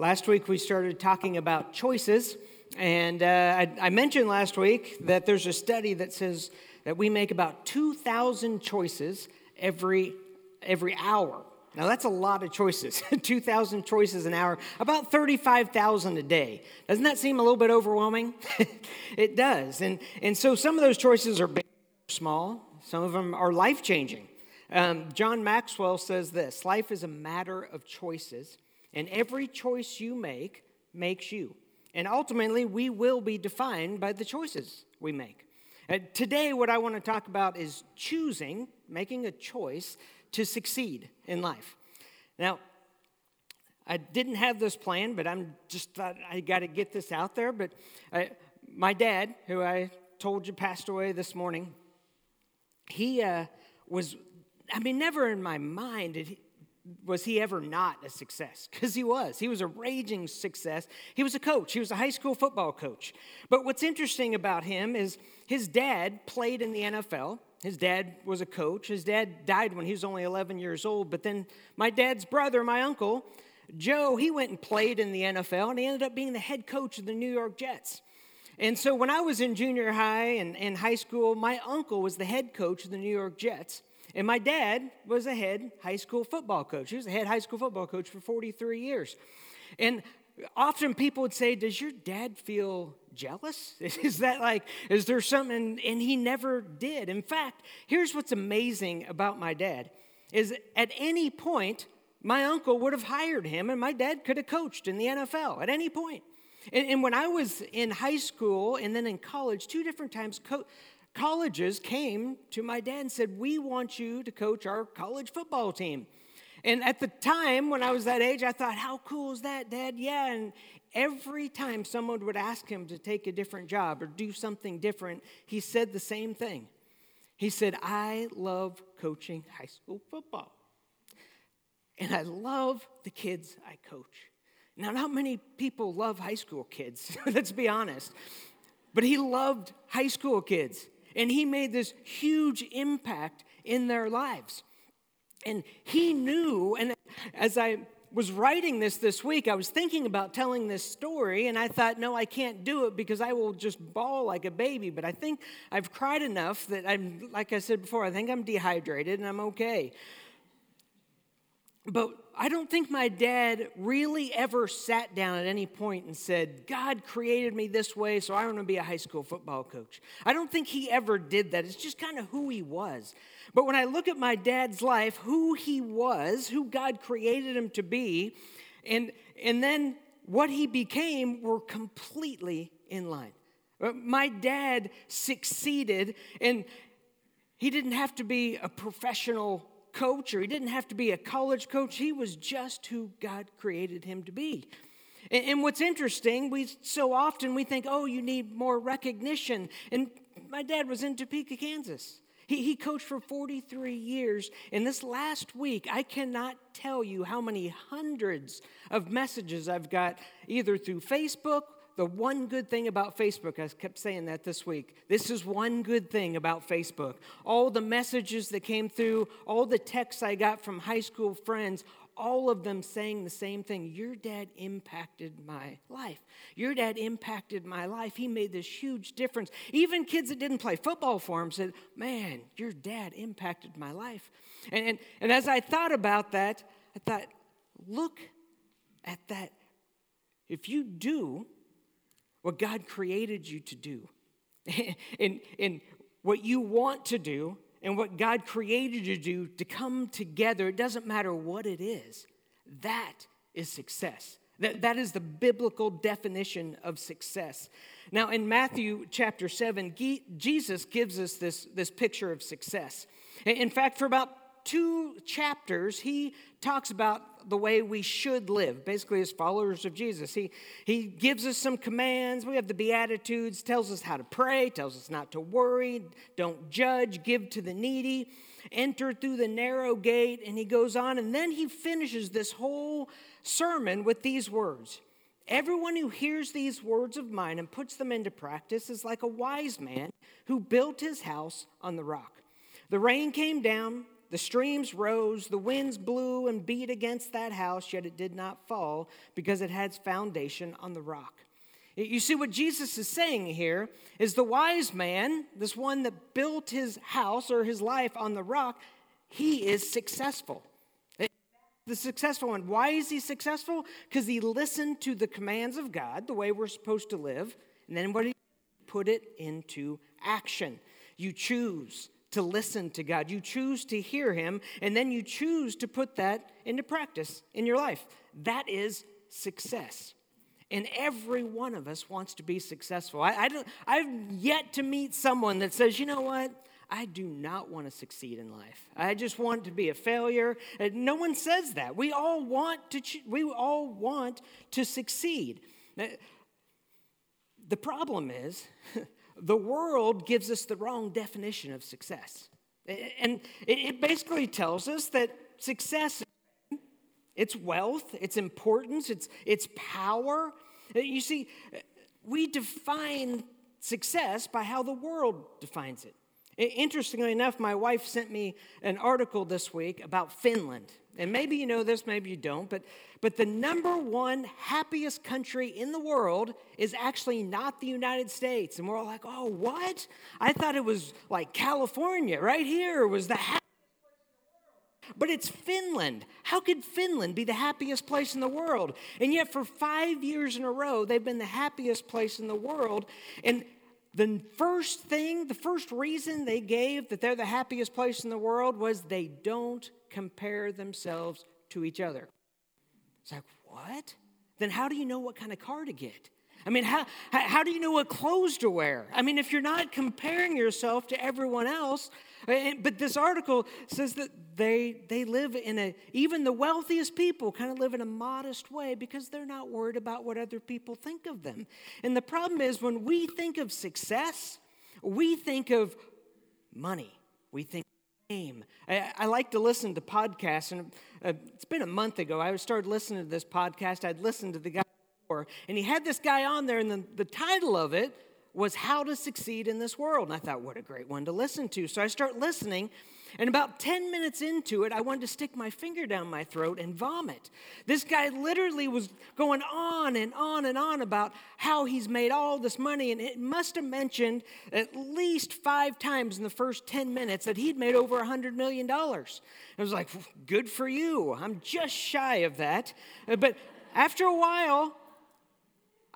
Last week we started talking about choices, and uh, I, I, mentioned last week that there's a study that says that we make about 2,000 choices every, every hour. Now that's a lot of choices, 2,000 choices an hour, about 35,000 a day. Doesn't that seem a little bit overwhelming? it does. And, and so some of those choices are big, small, some of them are life changing. Um, John Maxwell says this life is a matter of choices. And every choice you make makes you. And ultimately, we will be defined by the choices we make. Uh, today, what I want to talk about is choosing, making a choice to succeed in life. Now, I didn't have this plan, but I'm just thought I got to get this out there. But uh, my dad, who I told you passed away this morning, he uh, was, I mean, never in my mind did he, was he ever not a success? Because he was. He was a raging success. He was a coach, he was a high school football coach. But what's interesting about him is his dad played in the NFL. His dad was a coach. His dad died when he was only 11 years old. But then my dad's brother, my uncle, Joe, he went and played in the NFL and he ended up being the head coach of the New York Jets. And so when I was in junior high and, and high school, my uncle was the head coach of the New York Jets. And my dad was a head high school football coach. He was a head high school football coach for 43 years. And often people would say, Does your dad feel jealous? Is that like, is there something? And he never did. In fact, here's what's amazing about my dad is at any point, my uncle would have hired him and my dad could have coached in the NFL at any point. And, and when I was in high school and then in college, two different times, colleges came to my dad and said, We want you to coach our college football team. And at the time when I was that age, I thought, How cool is that, Dad? Yeah. And every time someone would ask him to take a different job or do something different, he said the same thing. He said, I love coaching high school football. And I love the kids I coach. Now, not many people love high school kids, let's be honest. But he loved high school kids and he made this huge impact in their lives. And he knew, and as I was writing this this week, I was thinking about telling this story, and I thought, no, I can't do it because I will just bawl like a baby. But I think I've cried enough that I'm, like I said before, I think I'm dehydrated and I'm okay. But I don't think my dad really ever sat down at any point and said, God created me this way, so I want to be a high school football coach. I don't think he ever did that. It's just kind of who he was. But when I look at my dad's life, who he was, who God created him to be, and, and then what he became were completely in line. Uh, my dad succeeded, and he didn't have to be a professional coach or he didn't have to be a college coach. He was just who God created him to be. And, and what's interesting, we so often we think, oh, you need more recognition. And my dad was in Topeka, Kansas. He, he coached for 43 years. And this last week, I cannot tell you how many hundreds of messages I've got either through Facebook the one good thing about Facebook, I kept saying that this week. This is one good thing about Facebook. All the messages that came through, all the texts I got from high school friends, all of them saying the same thing. Your dad impacted my life. Your dad impacted my life. He made this huge difference. Even kids that didn't play football for him said, Man, your dad impacted my life. And, and, and as I thought about that, I thought, look at that. If you do what God created you to do, and, and what you want to do, and what God created you to do to come together, it doesn't matter what it is, that is success. That, that is the biblical definition of success. Now, in Matthew chapter 7, Jesus gives us this, this picture of success. In fact, for about two chapters, he talks about the way we should live, basically, as followers of Jesus. He, he gives us some commands. We have the Beatitudes, tells us how to pray, tells us not to worry, don't judge, give to the needy, enter through the narrow gate. And he goes on, and then he finishes this whole sermon with these words. Everyone who hears these words of mine and puts them into practice is like a wise man who built his house on the rock. The rain came down, the streams rose, the winds blew and beat against that house, yet it did not fall because it had foundation on the rock. You see, what Jesus is saying here is the wise man, this one that built his house or his life on the rock, he is successful. The successful one. Why is he successful? Because he listened to the commands of God, the way we're supposed to live, and then what he put it into action. You choose to listen to God. You choose to hear Him, and then you choose to put that into practice in your life. That is success. And every one of us wants to be successful. I, I don't, I've yet to meet someone that says, you know what? I do not want to succeed in life. I just want to be a failure. And no one says that. We all want to, we all want to succeed. Uh, the problem is, the world gives us the wrong definition of success. And it basically tells us that success it's wealth, it's importance, it's, it's power. Uh, you see, uh, we define success by how the world defines it. Interestingly enough, my wife sent me an article this week about Finland. And maybe you know this, maybe you don't, but, but the number one happiest country in the world is actually not the United States. And we're all like, oh, what? I thought it was like California right here was the happiest. But it's Finland. How could Finland be the happiest place in the world? And yet, for five years in a row, they've been the happiest place in the world. And the first thing, the first reason they gave that they're the happiest place in the world was they don't compare themselves to each other. It's like, what? Then how do you know what kind of car to get? I mean, how, how do you know what clothes to wear? I mean, if you're not comparing yourself to everyone else, but this article says that they, they live in a, even the wealthiest people kind of live in a modest way because they're not worried about what other people think of them. And the problem is when we think of success, we think of money, we think fame. I, I like to listen to podcasts, and uh, it's been a month ago. I started listening to this podcast. I'd listened to the guy before, and he had this guy on there, and the, the title of it was How to Succeed in This World. And I thought, what a great one to listen to. So I start listening, and about 10 minutes into it, I wanted to stick my finger down my throat and vomit. This guy literally was going on and on and on about how he's made all this money, and it must have mentioned at least five times in the first 10 minutes that he'd made over $100 million. I was like, good for you. I'm just shy of that. But after a while,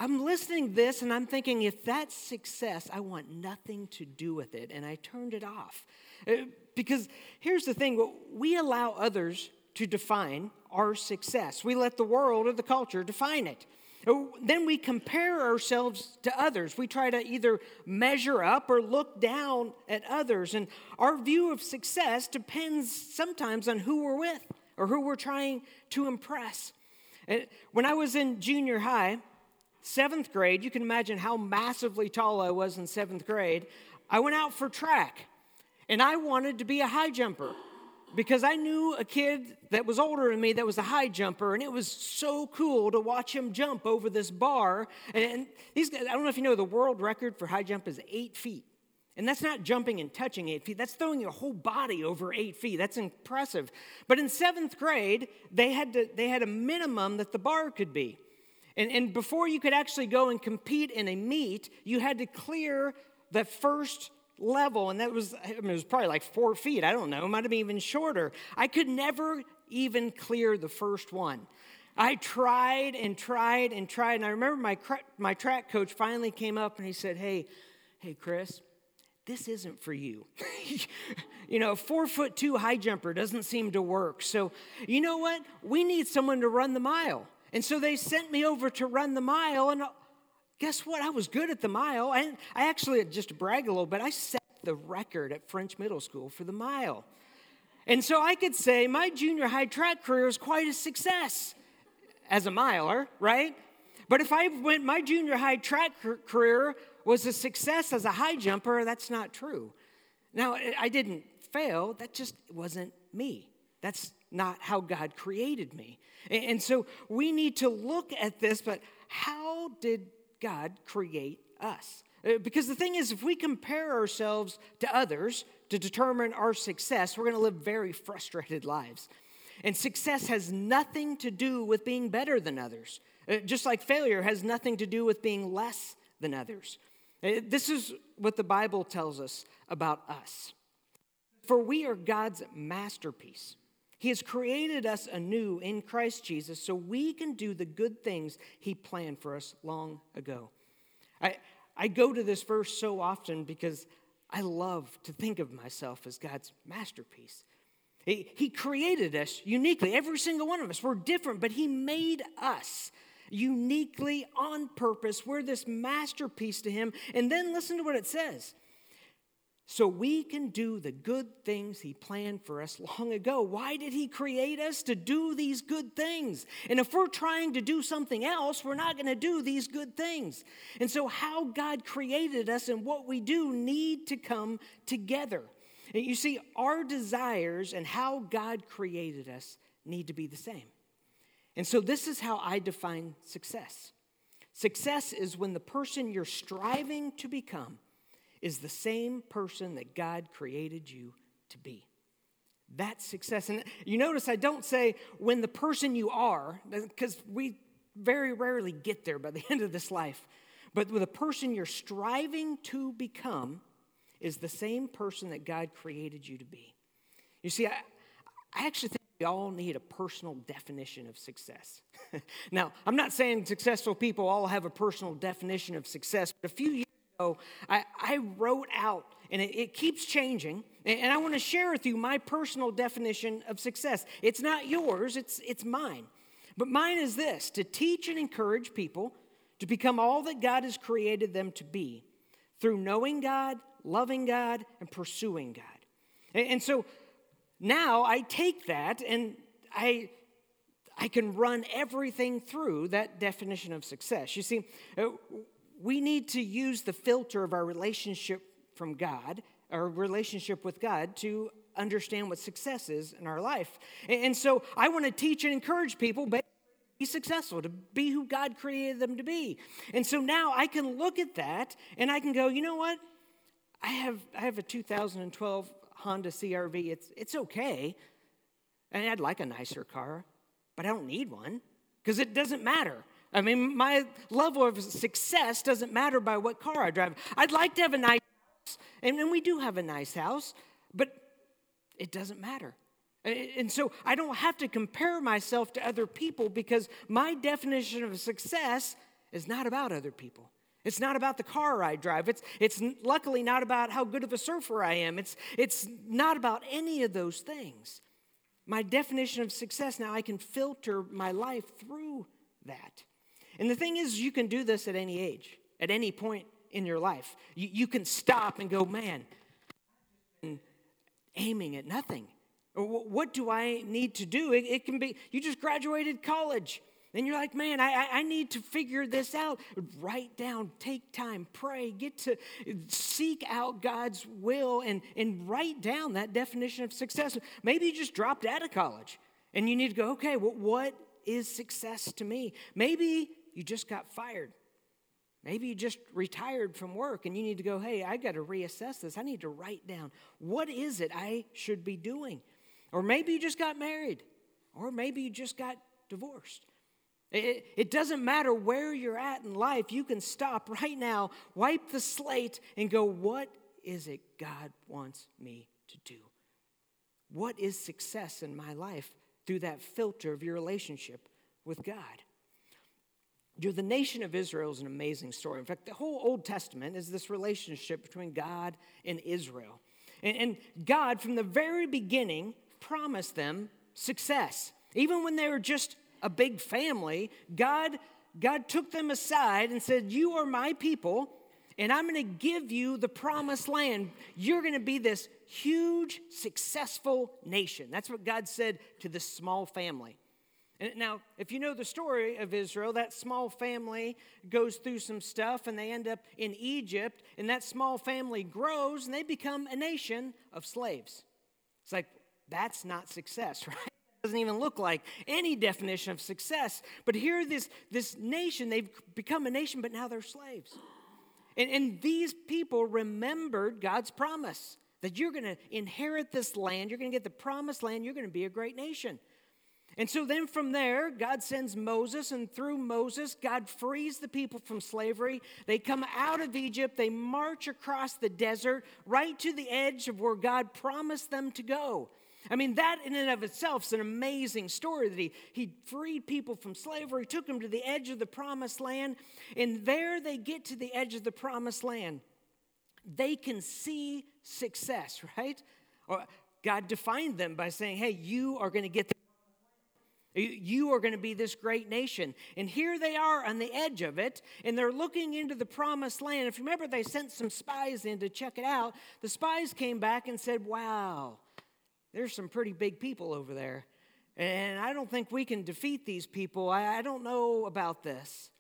I'm listening this and I'm thinking, if that's success, I want nothing to do with it. And I turned it off. Uh, because here's the thing we allow others to define our success, we let the world or the culture define it. Uh, then we compare ourselves to others. We try to either measure up or look down at others. And our view of success depends sometimes on who we're with or who we're trying to impress. Uh, when I was in junior high, seventh grade, you can imagine how massively tall I was in seventh grade. I went out for track and I wanted to be a high jumper because I knew a kid that was older than me that was a high jumper, and it was so cool to watch him jump over this bar. And these guys, I don't know if you know, the world record for high jump is eight feet. And that's not jumping and touching eight feet, that's throwing your whole body over eight feet. That's impressive. But in seventh grade, they had, to, they had a minimum that the bar could be. And, and before you could actually go and compete in a meet, you had to clear the first level, and that was, I mean, it was probably like four feet. I don't know, it might have been even shorter. I could never even clear the first one. I tried and tried and tried, and I remember my, my track coach finally came up and he said, Hey, hey, Chris, this isn't for you. you know, four foot two high jumper doesn't seem to work. So, you know what? We need someone to run the mile. And so they sent me over to run the mile, and uh, guess what? I was good at the mile. I, I actually, uh, just to brag a little bit, I set the record at French Middle School for the mile. And so I could say my junior high track career was quite a success as a miler, right? But if I went, my junior high track career was a success as a high jumper, that's not true. Now, I didn't fail, that just wasn't me. That's not how God created me. And so we need to look at this, but how did God create us? Uh, because the thing is, if we compare ourselves to others to determine our success, we're going to live very frustrated lives. And success has nothing to do with being better than others, uh, just like failure has nothing to do with being less than others. Uh, this is what the Bible tells us about us. For we are God's masterpiece. He has created us anew in Christ Jesus so we can do the good things He planned for us long ago. I, I go to this verse so often because I love to think of myself as God's masterpiece. He, he created us uniquely. Every single one of us, we're different, but He made us uniquely on purpose. We're this masterpiece to Him. And then listen to what it says so we can do the good things He planned for us long ago. Why did He create us? To do these good things. And if we're trying to do something else, we're not going to do these good things. And so, how God created us and what we do need to come together. And you see, our desires and how God created us need to be the same. And so, this is how I define success success is when the person you're striving to become is the same person that God created you to be. That's success. And you notice I don't say when the person you are, because we very rarely get there by the end of this life. But with a person you're striving to become is the same person that God created you to be. You see, I, I actually think we all need a personal definition of success. now, I'm not saying successful people all have a personal definition of success, but a few years ago, I, I wrote out, and it, it keeps changing, and, and I want to share with you my personal definition of success. It's not yours, it's, it's mine. But mine is this to teach and encourage people to become all that God has created them to be through knowing God, loving God, and pursuing God. And, and so now I take that and I I can run everything through that definition of success. You see, uh, we need to use the filter of our relationship from God, our relationship with God, to understand what success is in our life. And so I want to teach and encourage people, but be successful, to be who God created them to be. And so now I can look at that and I can go, you know what? I have, I have a 2012 Honda CRV. It's, it's okay. And I'd like a nicer car, but I don't need one because it doesn't matter. I mean, my level of success doesn't matter by what car I drive. I'd like to have a nice house, and we do have a nice house, but it doesn't matter. And so I don't have to compare myself to other people because my definition of success is not about other people. It's not about the car I drive. It's, it's luckily not about how good of a surfer I am. It's, it's not about any of those things. My definition of success now, I can filter my life through that. And the thing is, you can do this at any age, at any point in your life. You, you can stop and go, man, aiming at nothing. What do I need to do? It, it can be, you just graduated college. And you're like, man, I, I need to figure this out. Write down, take time, pray, get to seek out God's will and, and write down that definition of success. Maybe you just dropped out of college and you need to go, okay, well, what is success to me? Maybe you just got fired. Maybe you just retired from work and you need to go, hey, I got to reassess this. I need to write down what is it I should be doing. Or maybe you just got married. Or maybe you just got divorced. It, it, doesn't matter where you're at in life, you can stop right now, wipe the slate, and go, What is it God wants me to do? What is success in my life through that filter of your relationship with God? The nation of Israel is an amazing story. In fact, the whole Old Testament is this relationship between God and Israel. And, and God, from the very beginning, promised them success. Even when they were just a big family, God, God took them aside and said, You are my people, and I'm going to give you the promised land. You're going to be this huge, successful nation. That's what God said to this small family. Now, if you know the story of Israel, that small family goes through some stuff and they end up in Egypt, and that small family grows and they become a nation of slaves. It's like, that's not success, right? It doesn't even look like any definition of success. But here, this, this nation, they've become a nation, but now they're slaves. And, and these people remembered God's promise that you're going to inherit this land, you're going to get the promised land, you're going to be a great nation. And so then from there, God sends Moses, and through Moses, God frees the people from slavery. They come out of Egypt, they march across the desert right to the edge of where God promised them to go. I mean, that in and of itself is an amazing story that he, he freed people from slavery, took them to the edge of the promised land, and there they get to the edge of the promised land. They can see success, right? Or God defined them by saying, hey, you are going to get the you are going to be this great nation. And here they are on the edge of it, and they're looking into the promised land. If you remember, they sent some spies in to check it out. The spies came back and said, Wow, there's some pretty big people over there. And I don't think we can defeat these people. I, don't know about this.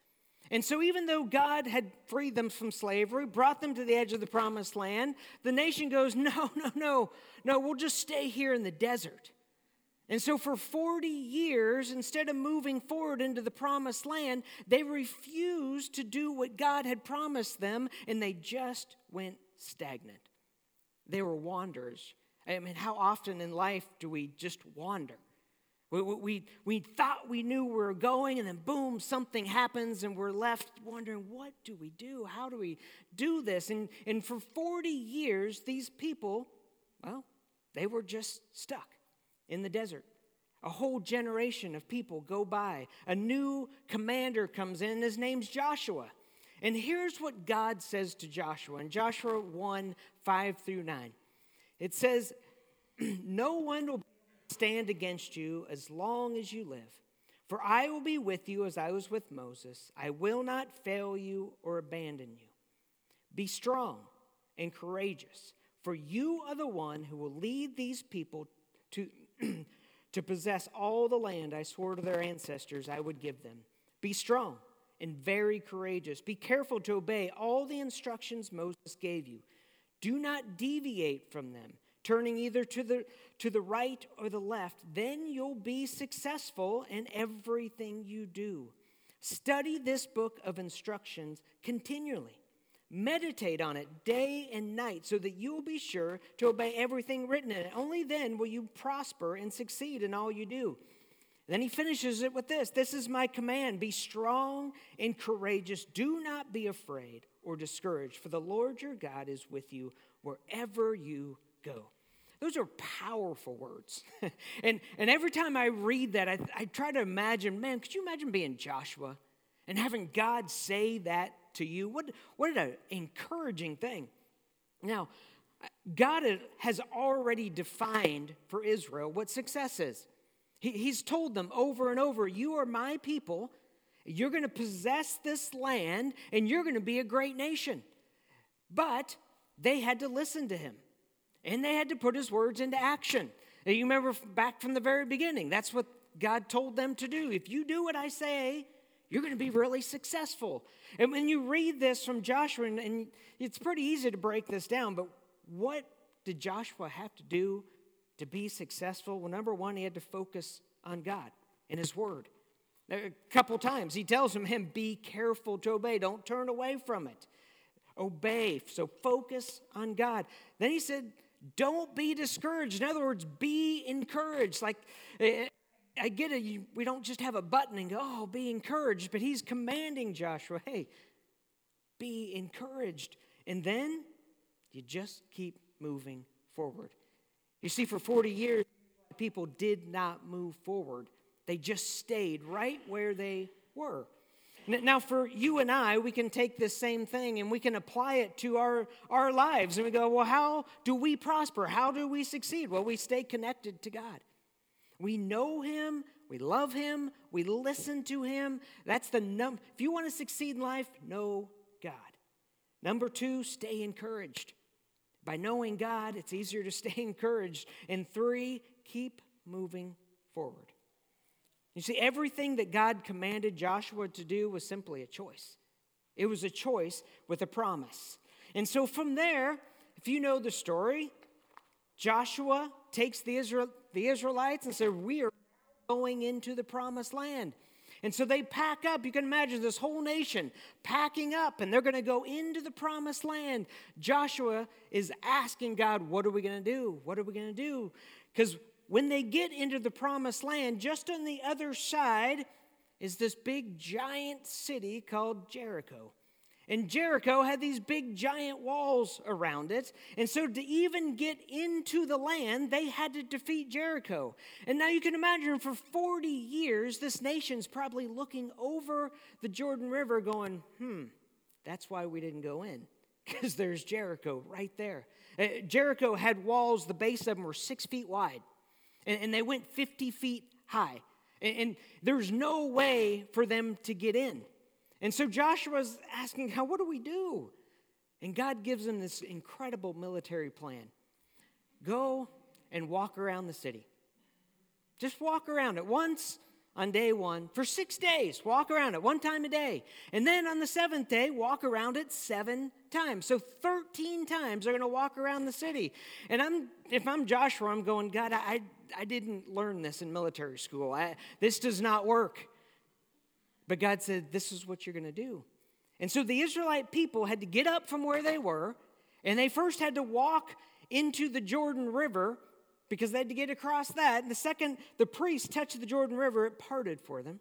And so, even though God had freed them from slavery, brought them to the edge of the promised land, the nation goes, No, no, no, no, we'll just stay here in the desert. And so, for 40 years, instead of moving forward into the promised land, they refused to do what God had promised them, and they just went stagnant. They were wanderers. I mean, how often in life do we just wander? We, we, we thought we knew we were going, and then boom, something happens, and we're left wondering, what do we do? How do we do this? And, and for 40 years, these people, well, they were just stuck in the desert. A whole generation of people go by. A new commander comes in, his name's Joshua. And here's what God says to Joshua in Joshua 1 5 through 9. It says, No one will stand against you as long as you live. For I will be with you as I was with Moses. I will not fail you or abandon you. Be strong and courageous, for you are the one who will lead these people to, to possess all the land I swore to their ancestors I would give them. Be strong and very courageous. Be careful to obey all the instructions Moses gave you. Do not deviate from them turning either to the, to the right or the left, then you'll be successful in everything you do. Study this book of instructions continually. Meditate on it day and night so that you will be sure to obey everything written in it. Only then will you prosper and succeed in all you do. Then he finishes it with this This is my command be strong and courageous. Do not be afraid or discouraged, for the Lord your God is with you wherever you go. Those are powerful words. and, and every time I read that, I, I try to imagine man, could you imagine being Joshua and having God say that to you? What, what an encouraging thing. Now, God has already defined for Israel what success is. He, he's told them over and over, You are my people. You're going to possess this land and you're going to be a great nation. But they had to listen to him. And they had to put his words into action. You remember back from the very beginning, that's what God told them to do. If you do what I say, you're going to be really successful. And when you read this from Joshua, and it's pretty easy to break this down, but what did Joshua have to do to be successful? Well, number one, he had to focus on God and his word. A couple times he tells him, him, be careful to obey, don't turn away from it. Obey. So focus on God. Then he said, don't be discouraged. In other words, be encouraged. Like, eh, I get it. We don't just have a button and go, oh, be encouraged. But he's commanding Joshua, hey, be encouraged. And then you just keep moving forward. You see, for 40 years, people did not move forward, they just stayed right where they were. Now, for you and I, we can take this same thing and we can apply it to our, our lives. And we go, well, how do we prosper? How do we succeed? Well, we stay connected to God. We know Him, we love Him, we listen to Him. That's the num. If you want to succeed in life, know God. Number two, stay encouraged. By knowing God, it's easier to stay encouraged. And three, keep moving forward. You see, everything that God commanded Joshua to do was simply a choice. It was a choice with a promise. And so from there, if you know the story, Joshua takes the, Israel, the Israelites and says, We are going into the promised land. And so they pack up. You can imagine this whole nation packing up, and they're going to go into the promised land. Joshua is asking God, What are we going to do? What are we going to do? Because when they get into the promised land, just on the other side is this big giant city called Jericho. And Jericho had these big giant walls around it. And so, to even get into the land, they had to defeat Jericho. And now you can imagine for 40 years, this nation's probably looking over the Jordan River going, hmm, that's why we didn't go in, because there's Jericho right there. Uh, Jericho had walls, the base of them were six feet wide, and, and they went 50 feet high. And, and there's no way for them to get in. And so Joshua's asking, How, what do we do? And God gives him this incredible military plan go and walk around the city. Just walk around it once on day one for six days. Walk around it one time a day. And then on the seventh day, walk around it seven times. So 13 times they're going to walk around the city. And I'm, if I'm Joshua, I'm going, God, I, I didn't learn this in military school. I, this does not work. But God said, This is what you're going to do. And so the Israelite people had to get up from where they were, and they first had to walk into the Jordan River because they had to get across that. And the second the priest touched the Jordan River, it parted for them.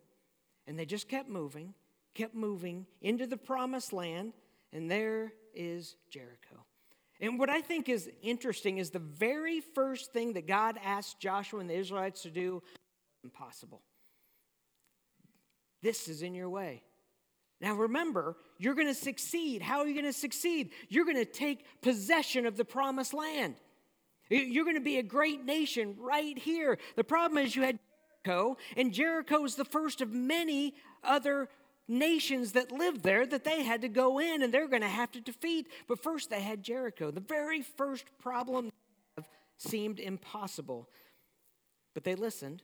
And they just kept moving, kept moving into the promised land, and there is Jericho. And what I think is interesting is the very first thing that God asked Joshua and the Israelites to do impossible. This is in your way. Now remember, you're going to succeed. How are you going to succeed? You're going to take possession of the promised land. You're going to be a great nation right here. The problem is you had Jericho, and Jericho is the first of many other nations that lived there that they had to go in and they're going to have to defeat. But first, they had Jericho. The very first problem seemed impossible. But they listened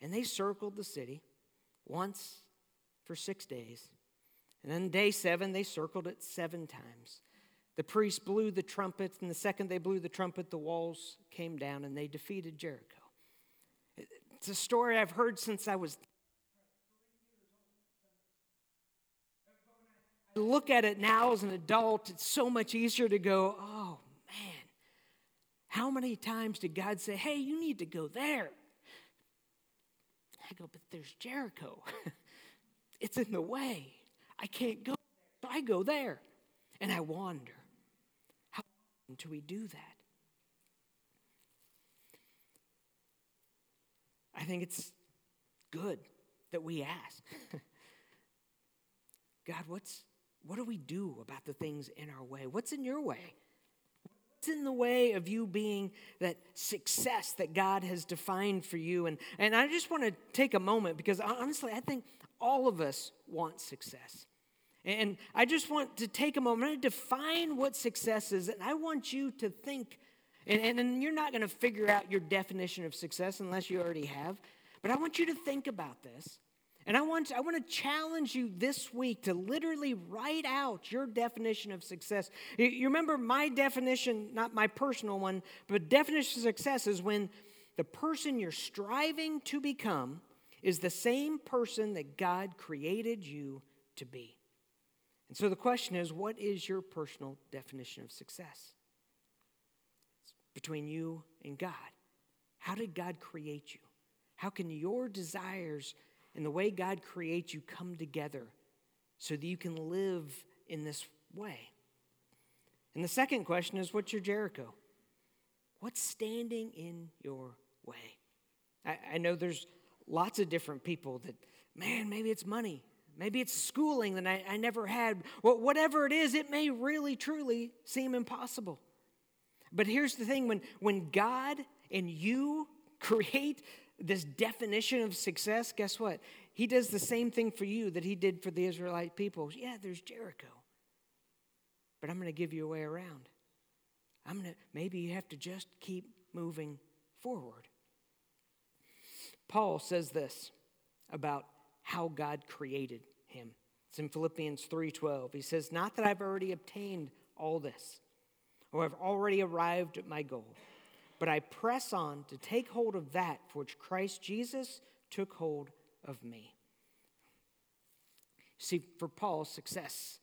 and they circled the city once for six days. And then day seven, they circled it seven times. The priests blew the trumpet, and the second they blew the trumpet, the walls came down and they defeated Jericho. It's a story I've heard since I was. I look at it now as an adult, it's so much easier to go, oh man, how many times did God say, hey, you need to go there? I go, but there's Jericho. it's in the way. I can't go. So I go there and I wander. How do we do that? I think it's good that we ask. God, what's what do we do about the things in our way? What's in your way? What's in the way of you being that success that God has defined for you? And, and I just want to take a moment because honestly, I think all of us want success. And I just want to take a moment to define what success is. And I want you to think, and, and, and you're not going to figure out your definition of success unless you already have, but I want you to think about this. And I want, I want to challenge you this week to literally write out your definition of success. You remember my definition, not my personal one, but definition of success is when the person you're striving to become is the same person that God created you to be. And so the question is what is your personal definition of success? It's between you and God. How did God create you? How can your desires and the way God creates you come together so that you can live in this way. And the second question is what's your Jericho? What's standing in your way? I, I know there's lots of different people that, man, maybe it's money. Maybe it's schooling that I, I never had. Well, whatever it is, it may really, truly seem impossible. But here's the thing when, when God and you create this definition of success, guess what? He does the same thing for you that he did for the Israelite people. Yeah, there's Jericho. But I'm going to give you a way around. I'm going to maybe you have to just keep moving forward. Paul says this about how God created him. It's in Philippians 3:12. He says, "Not that I've already obtained all this or have already arrived at my goal." But I press on to take hold of that for which Christ Jesus took hold of me. See, for Paul, success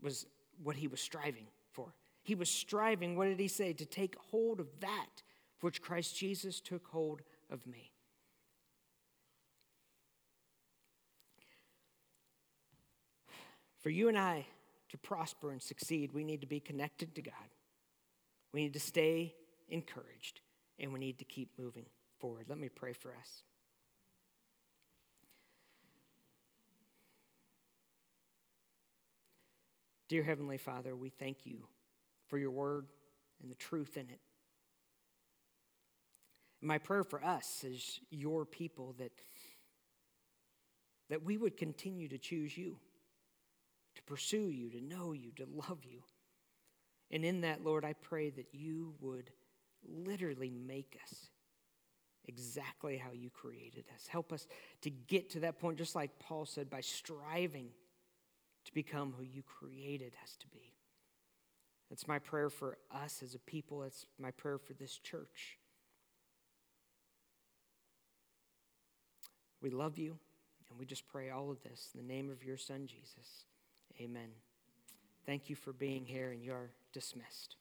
was what he was striving for. He was striving, what did he say? To take hold of that for which Christ Jesus took hold of me. For you and I to prosper and succeed, we need to be connected to God. We need to stay encouraged, and we need to keep moving forward. Let me pray for us. Dear Heavenly Father, we thank you for your word and the truth in it. My prayer for us as your people that, that we would continue to choose you, to pursue you, to know you, to love you. And in that, Lord, I pray that you would literally make us exactly how you created us. Help us to get to that point, just like Paul said, by striving to become who you created us to be. That's my prayer for us as a people. That's my prayer for this church. We love you, and we just pray all of this in the name of your Son, Jesus. Amen. Thank you for being here, and you're dismissed.